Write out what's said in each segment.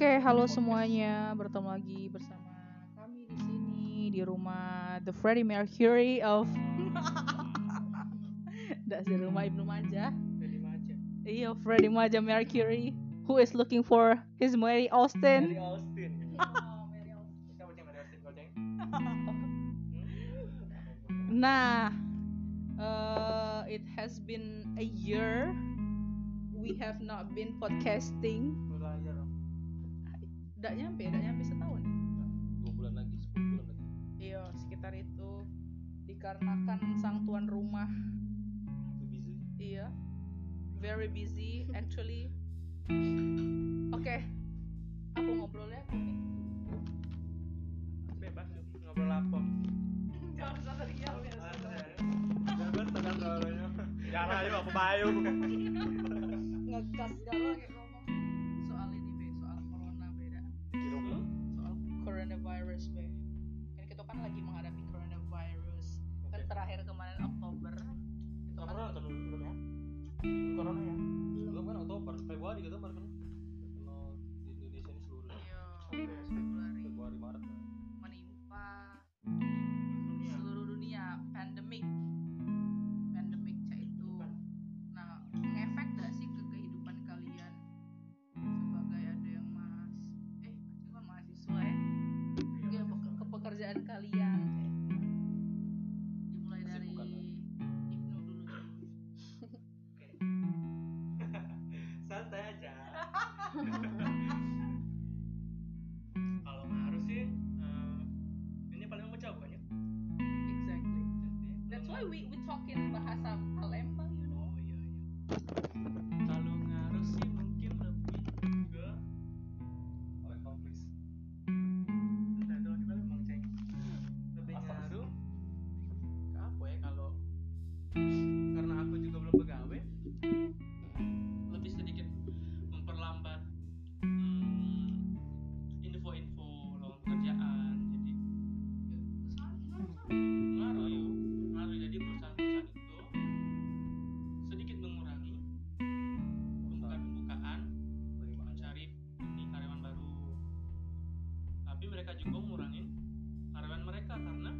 Oke, okay, halo semuanya. Bertemu lagi bersama kami di sini di rumah The Freddie Mercury of Enggak sih rumah Ibnu Majah. Freddie Majah. Iya, Freddie Majah Mercury who is looking for his Mary Austin. Mary Austin. Hmm. nah, uh, it has been a year we have not been podcasting tidak nyampe tidak nyampe setahun. Dua bulan lagi sepuluh bulan lagi. Iya sekitar itu. Dikarenakan sang tuan rumah. Itu busy. Iya. Very busy actually. Oke. Okay. aku ngobrolnya ini nih? Bebas ngobrol apa? Ya. Jangan sadar ya. Jangan sadar kalau jangan ayo aku bayu tapi mereka juga mengurangi karyawan mereka karena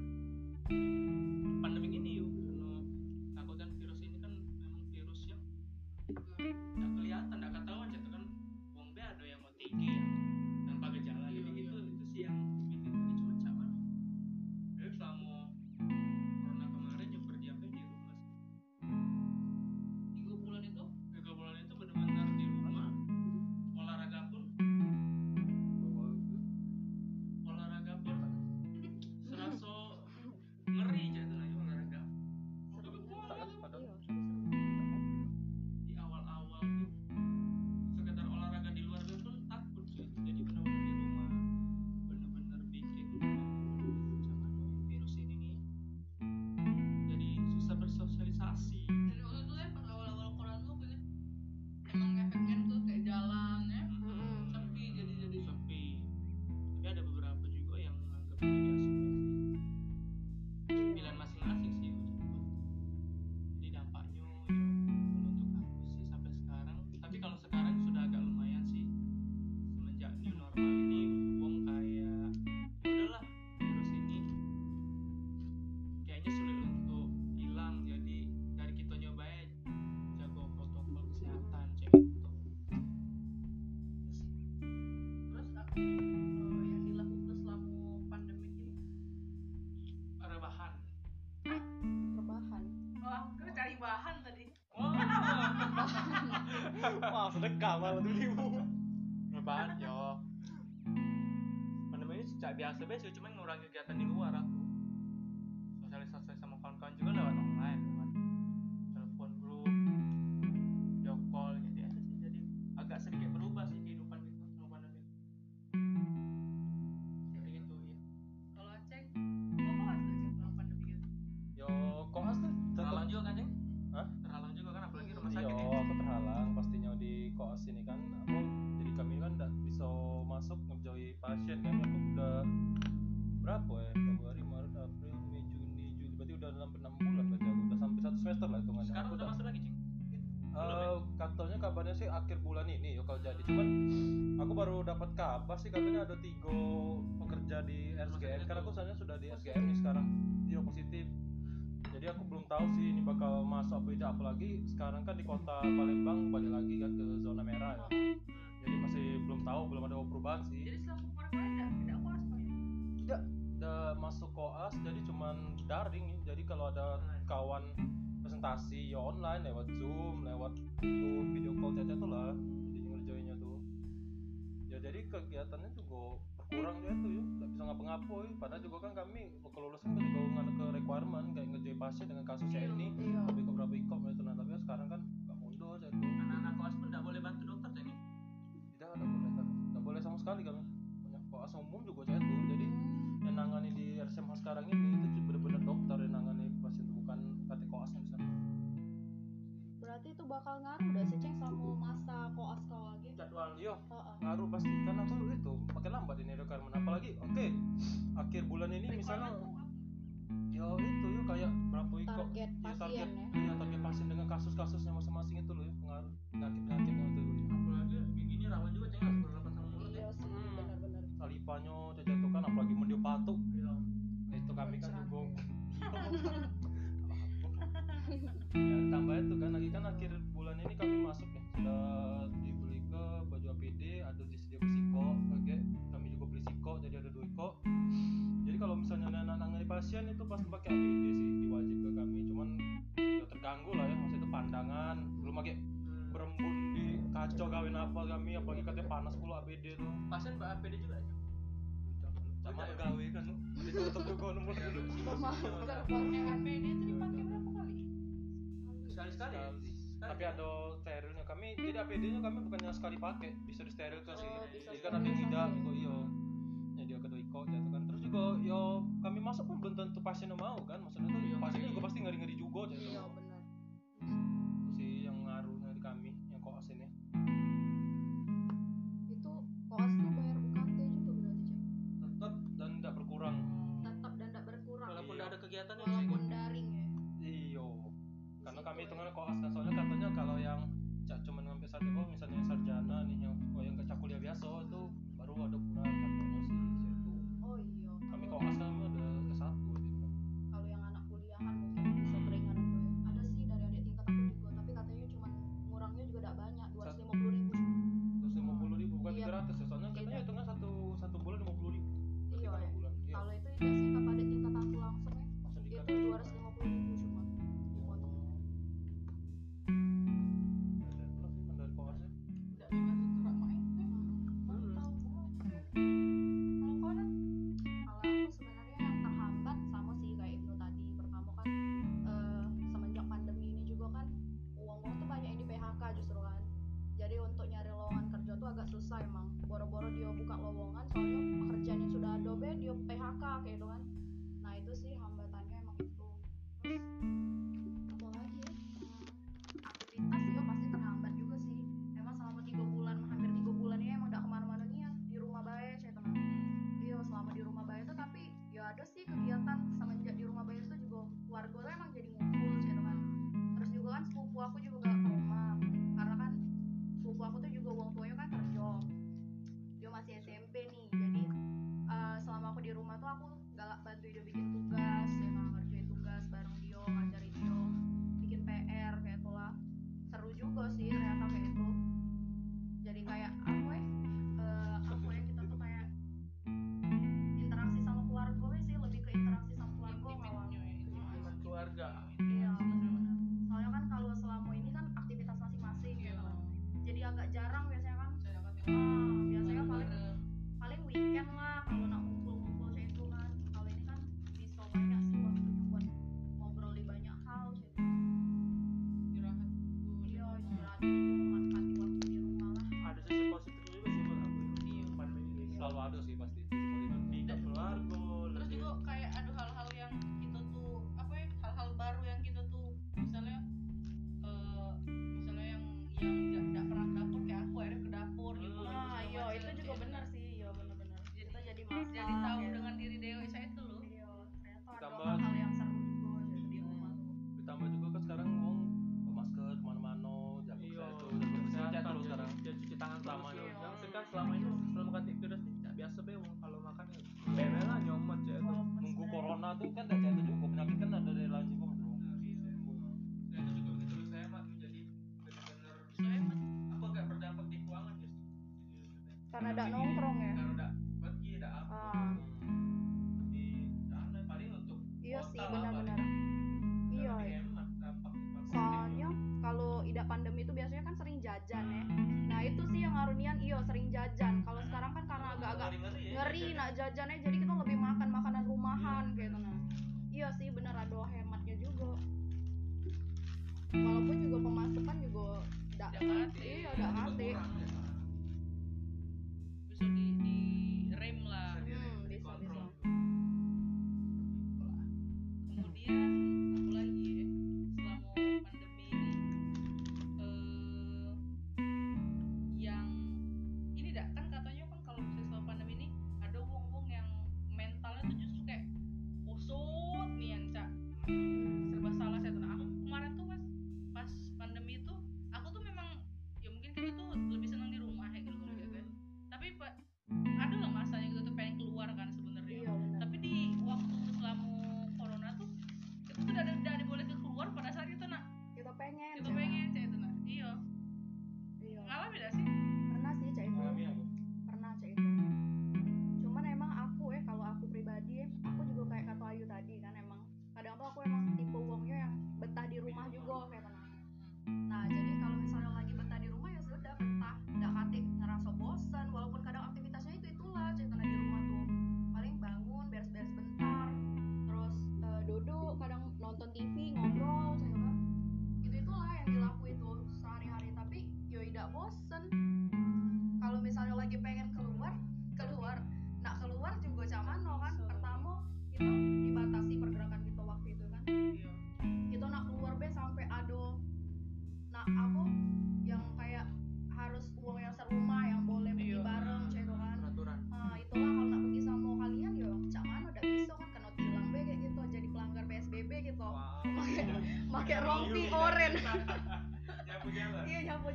biasa biasa cuma ngurangin kegiatan di luar. aku aku belum tahu sih ini bakal masuk apa tidak. Apalagi sekarang kan di kota Palembang balik lagi kan ke zona merah ya. Jadi masih belum tahu belum ada perubahan sih. Jadi selama kemarin tidak tidak ya? tidak udah masuk koas jadi cuman daring. Ya. jadi kalau ada kawan presentasi ya online lewat zoom lewat tuh video call chat tuh lah. Jadi ngerjainnya tuh. Ya jadi kegiatannya juga berkurang dia tuh yuk. Nggak bisa ngapa-ngapain padahal juga kan kami kelulusan kan juga nggak ke requirement kayak ngerjain pasien dengan kasusnya Iya, ini. iya. lebih ke berapa ikom itu nah tapi sekarang kan nggak mundur tuh. Anak-anak koas pun tidak boleh bantu dokter cek nih tidak ada boleh kan nggak boleh sama sekali kami banyak koas umum juga saya tuh. Jadi yang nangani di RSMH sekarang ini itu benar-benar dokter yang nangani pasien bukan KT koas yang sana berarti itu bakal ngaruh dah sih ceng sama masa koas kau lagi? Jadwal. Iya. Heeh. ngaruh pasti. Kan aku itu makin apalagi oke. Akhir bulan ini misalnya ya itu ya kayak berapa iko. Target ya, target pasien ya? Iya target pasien dengan kasus-kasusnya masing-masing itu loh ya pengaruh penyakit penyakit itu. Loh ya. apalagi gini rawan juga cek harus berhadapan sama mulut iya ya sih Hmm. benar-benar. Salipanya jatuhkan apalagi mendiopatu Iya. itu kami kan juga ya tambah itu kan lagi kan akhir bulan ini kami masuk nih sudah pasien itu pasti pakai APD sih diwajib ke kami. Cuman ya terganggu lah ya maksudnya itu pandangan. Belum pakai berembun di kacau kawin apa kami apalagi katanya panas pula APD tuh pasien mbak APD juga ya sama gawe kan ditutup juga nomor dulu masker yang APD itu dipakai berapa kali? Sekali. Sekali. tapi ada sterilnya. Kami jadi APD nya kami bukannya sekali pakai bisa di steril kan sih Oh, jadi kan ada tidak sterilisasi. juga juga yo kami masuk pun belum tentu pasiennya mau kan maksudnya tuh Iya, pasiennya iya. juga pasti ngeri ngeri juga gitu iya benar. Itu sih yang ngaruhnya di kami yang koas ini itu koas tuh bayar UKT juga berarti ceng tetap dan tidak berkurang. Tetap dan tidak berkurang. Walaupun Iya. tidak ada kegiatan ya walaupun daring ya. Iyo. Karena kami Situ hitungan ya. koas kan soalnya katanya kalau yang cak cuman ngambil satu kok misalnya antes ada nongkrong ya? Ah. Iya sih benar-benar. Iya, iya. soalnya kalau tidak pandemi itu biasanya kan sering jajan ya. Nah itu sih yang Arunian iya sering jajan. Kalau sekarang kan karena agak-agak ngeri nak jajannya jadi kita lebih makan makanan rumahan gitu nah. Iya sih bener ada hematnya juga. Walaupun juga pemasukan juga tidak iya tidak hati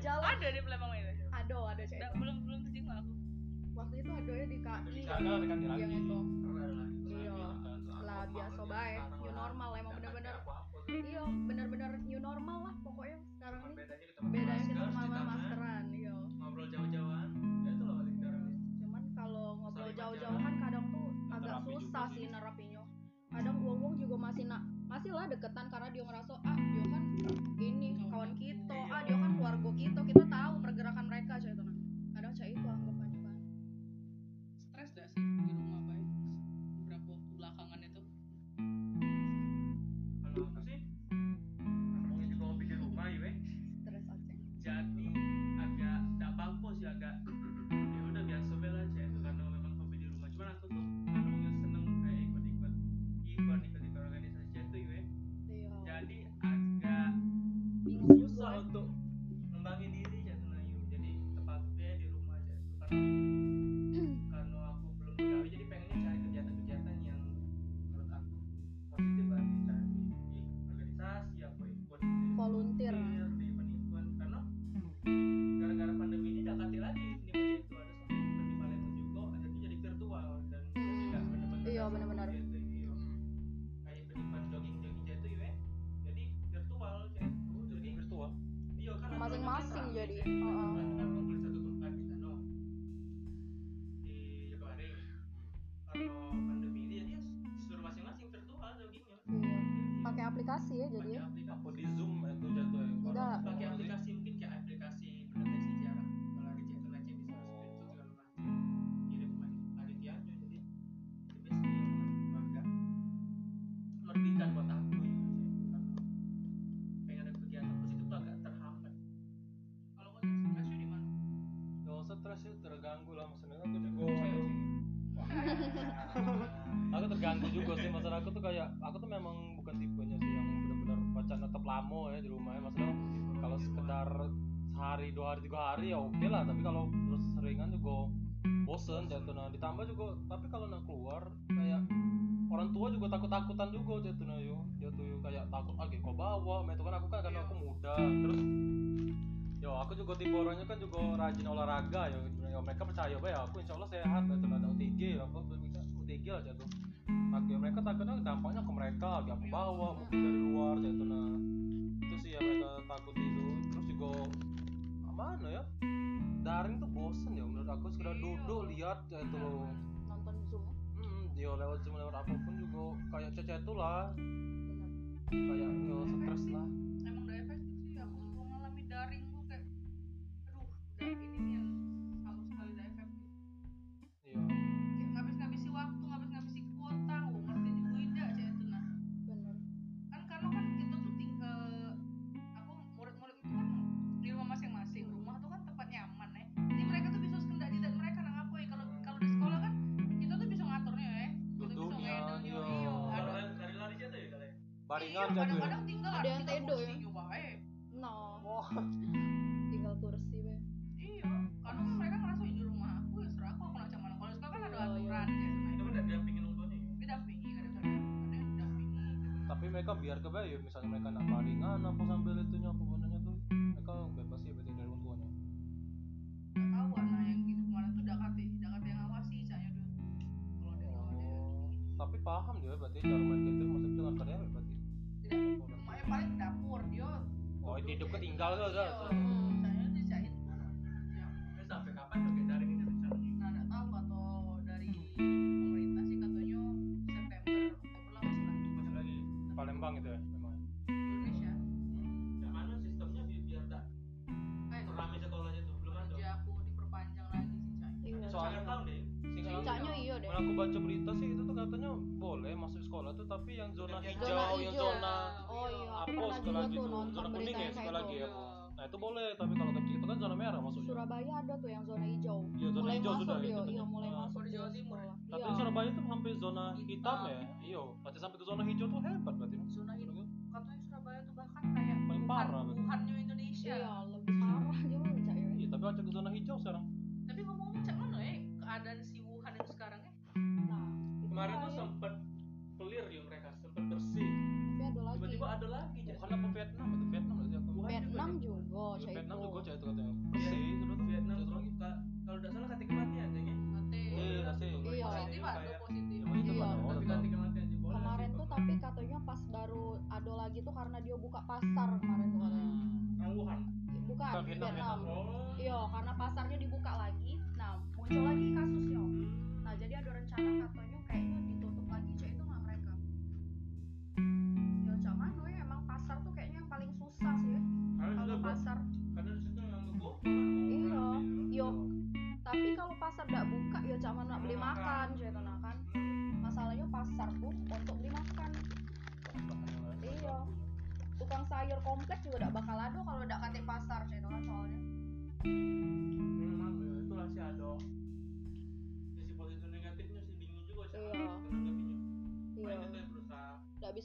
jalan. Ada di Palembang itu. Ada ada sih, belum belum terjadi aku. Waktu itu ada ya di KI yang asing nah. jadi oh! sehari dua hari tiga hari ya oke okay lah. Tapi kalau terus seringan juga bosen jatuhnya ditambah juga tapi kalau nak keluar kayak orang tua juga takut takutan juga jatuhnya yo. Jatuh yo kayak takut ah, lagi kau bawa? Itu kan aku kan karena aku iya. muda. Terus yo aku juga tipe orangnya kan juga rajin olahraga yo, yo mereka percaya bah ya aku insya Allah sehat jatuhnya ada OTG aku bisa OTG lah jatuh tapi mereka takutnya dampaknya ke mereka lagi aku bawa mungkin dari luar jatuhnya itu sih yang mereka takut itu. Terus juga mana ya? Daring tuh bosen ya menurut aku sekedar iya. duduk lihat ya itu iya, nonton zoom ya? hmm, dia ya lewat zoom lewat apa pun juga kayak cece tuh lah. Kayak yo stres lah. Kalian baringan iya, ya Ada yang tedo ya? Iya, saya ya Eh, sampai kapan ini rencananya nah nggak tahu atau dari pemerintah sih katanya September Oktober lah masih lagi masih lagi Palembang itu ya memang Indonesia yang mana sistemnya biar biar tak eh rame sekolahnya tuh belum ada kerja aku diperpanjang lagi sih cai iya Soalnya Soalnya tahun deh Singkat Caknya iya deh When aku baca berita sih itu tuh katanya boleh masuk sekolah tuh tapi yang zona Zona hijau, hijau. yang zona oh iya apa tuh nonton zona kuning ya itu ya. Nah itu boleh tapi kalau kecil itu kan zona merah masuknya. Surabaya ada tuh yang zona hijau Iya zona mulai hijau masuk sudah dia itu iya mulai Nah, masuk di dia Jawa Timur. sekolah. Tapi iya Surabaya tuh sampai zona hitam Hitam. ya. Iya, berarti sampai ke zona hijau tuh hebat berarti. zona hijau katanya Surabaya tuh bahkan kayak Paling Wuhan parah. Wuhannya Indonesia iya lebih parah juga cak ya Iya, tapi acak ke zona hijau sekarang. Iya, cak Vietnam juga cak itu katanya. Bersih terus Vietnam terus. Lagi. ka- kalau tidak salah kata kematian kayaknya nanti Iya, sih. Iya. positif ada positif Ya, itu Iya. oh, tapi ganti kematian kemarin tuh tapi katanya pas baru ada lagi tuh karena dia buka pasar kemarin tuh katanya. Hmm. Wuhan? Bukan Vietnam, oh. Iya karena pasarnya dibuka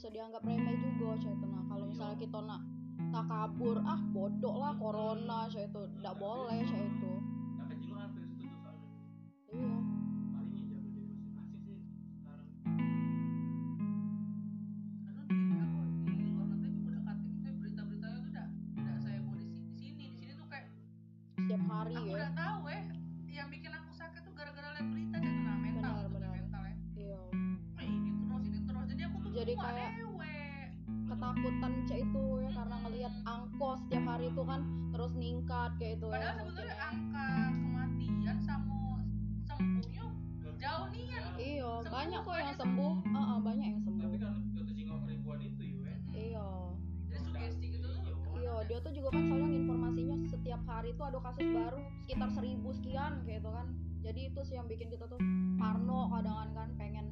bisa dianggap remeh juga itu nah kalau misalnya Iya. kita nak tak kabur ah bodoh lah corona cak itu nggak boleh itu banyak kok yang sembuh. Ah, ah, banyak yang sembuh. Tapi kan kata jingok ribuan itu ya. Iya. Jadi sugesti gitu tuh iya. Dia tuh juga kan soalnya informasinya setiap hari tuh ada kasus baru sekitar seribu sekian kayak itu kan. Jadi itu sih yang bikin kita tuh parno kadang kan pengen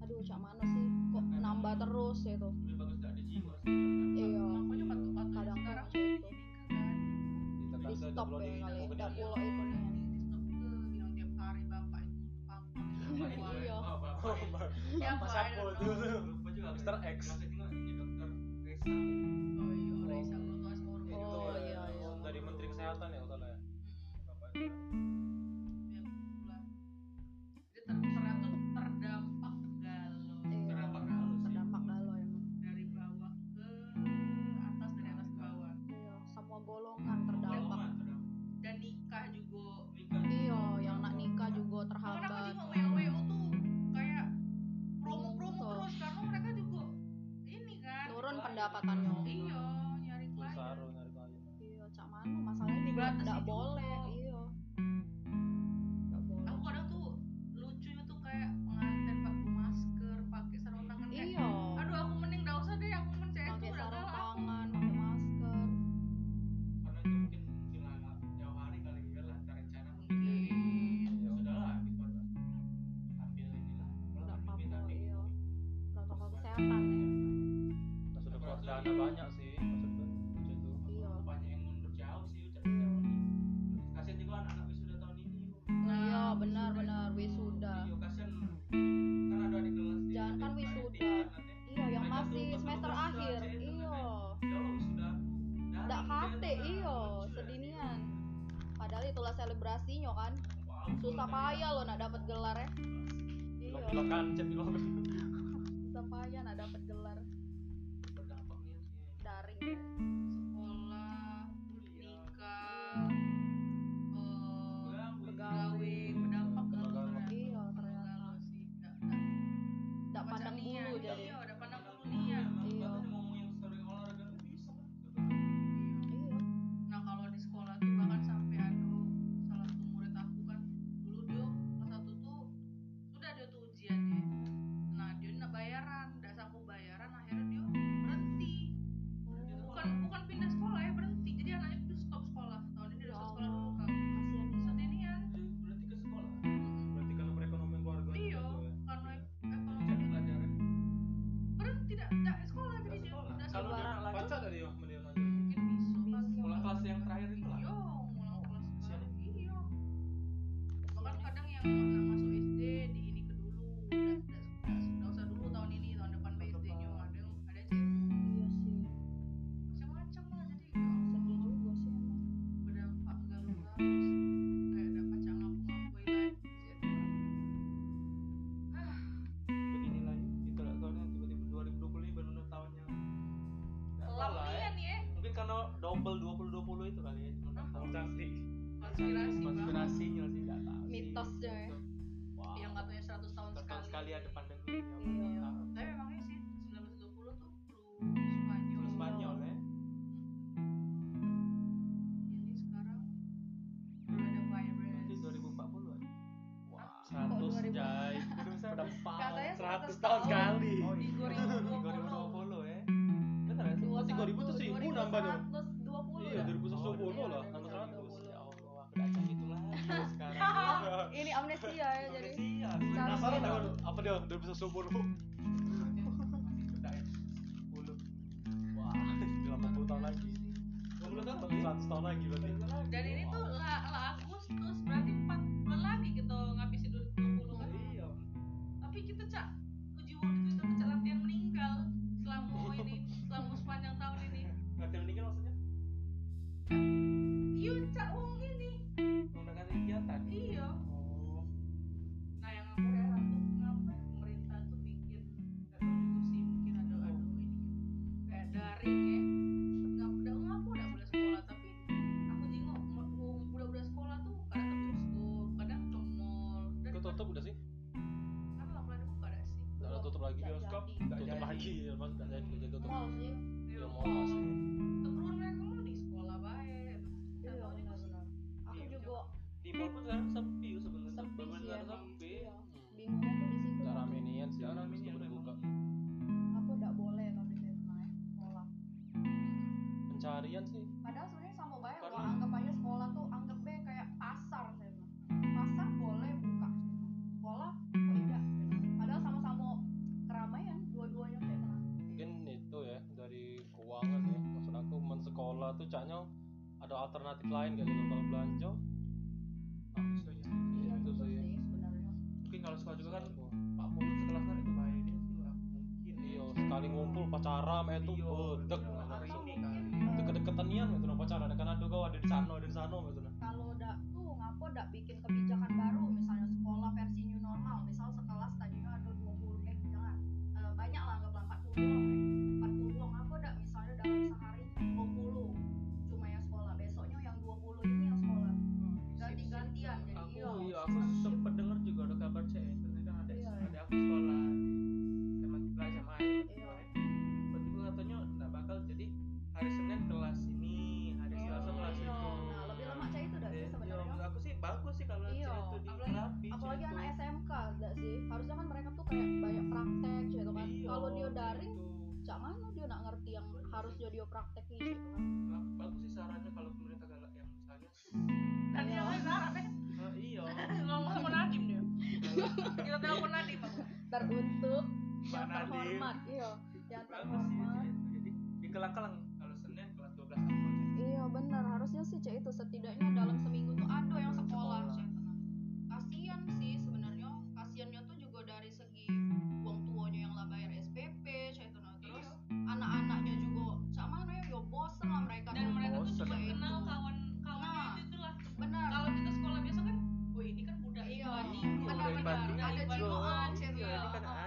aduh cak mana sih? Kok nambah terus? ya itu lebih bagus gak jiwa iya. Kadang sekarang kan ini gitu. kan Kita di kan stop ya kali udah udah pulau itu nih Iya. siapa Mas I Sapo don't tuh. know. lupa juga Mr. X. yang dokter Reza oh iya Reza Broto Asmoro Itu, Oh, iya, iya. dari Menteri Kesehatan ya pendapatannya susah payah loh nak dapat gelarnya. Iya. Belokan, cep belokan. pasó, Borgo? kerjanya ada alternatif lain gak gitu kalau belanja. Nah, iya, itu sih mungkin kalau sekolah juga kan pak puluh sekelas kan itu baik ya iya sekali ngumpul pacaran eh, itu iya, oh, bedek kan. eh, deket-deketan nian gitu pacaran. Karena ada kau ada di sana ada di sana gitu kalau udah tuh ngapa udah bikin kebiasaan prakteknya gitu kan. Nah, bagus sih sarannya kalau pemerintah galak yang misalnya. Dan iya. lain saran ya iya. Ngomong sama Nadim deh kita telepon Nadim teruntuk yang terhormat iya. Yang terhormat. jadi dikelang-kelang banding ada Junoan, Ceria. Kan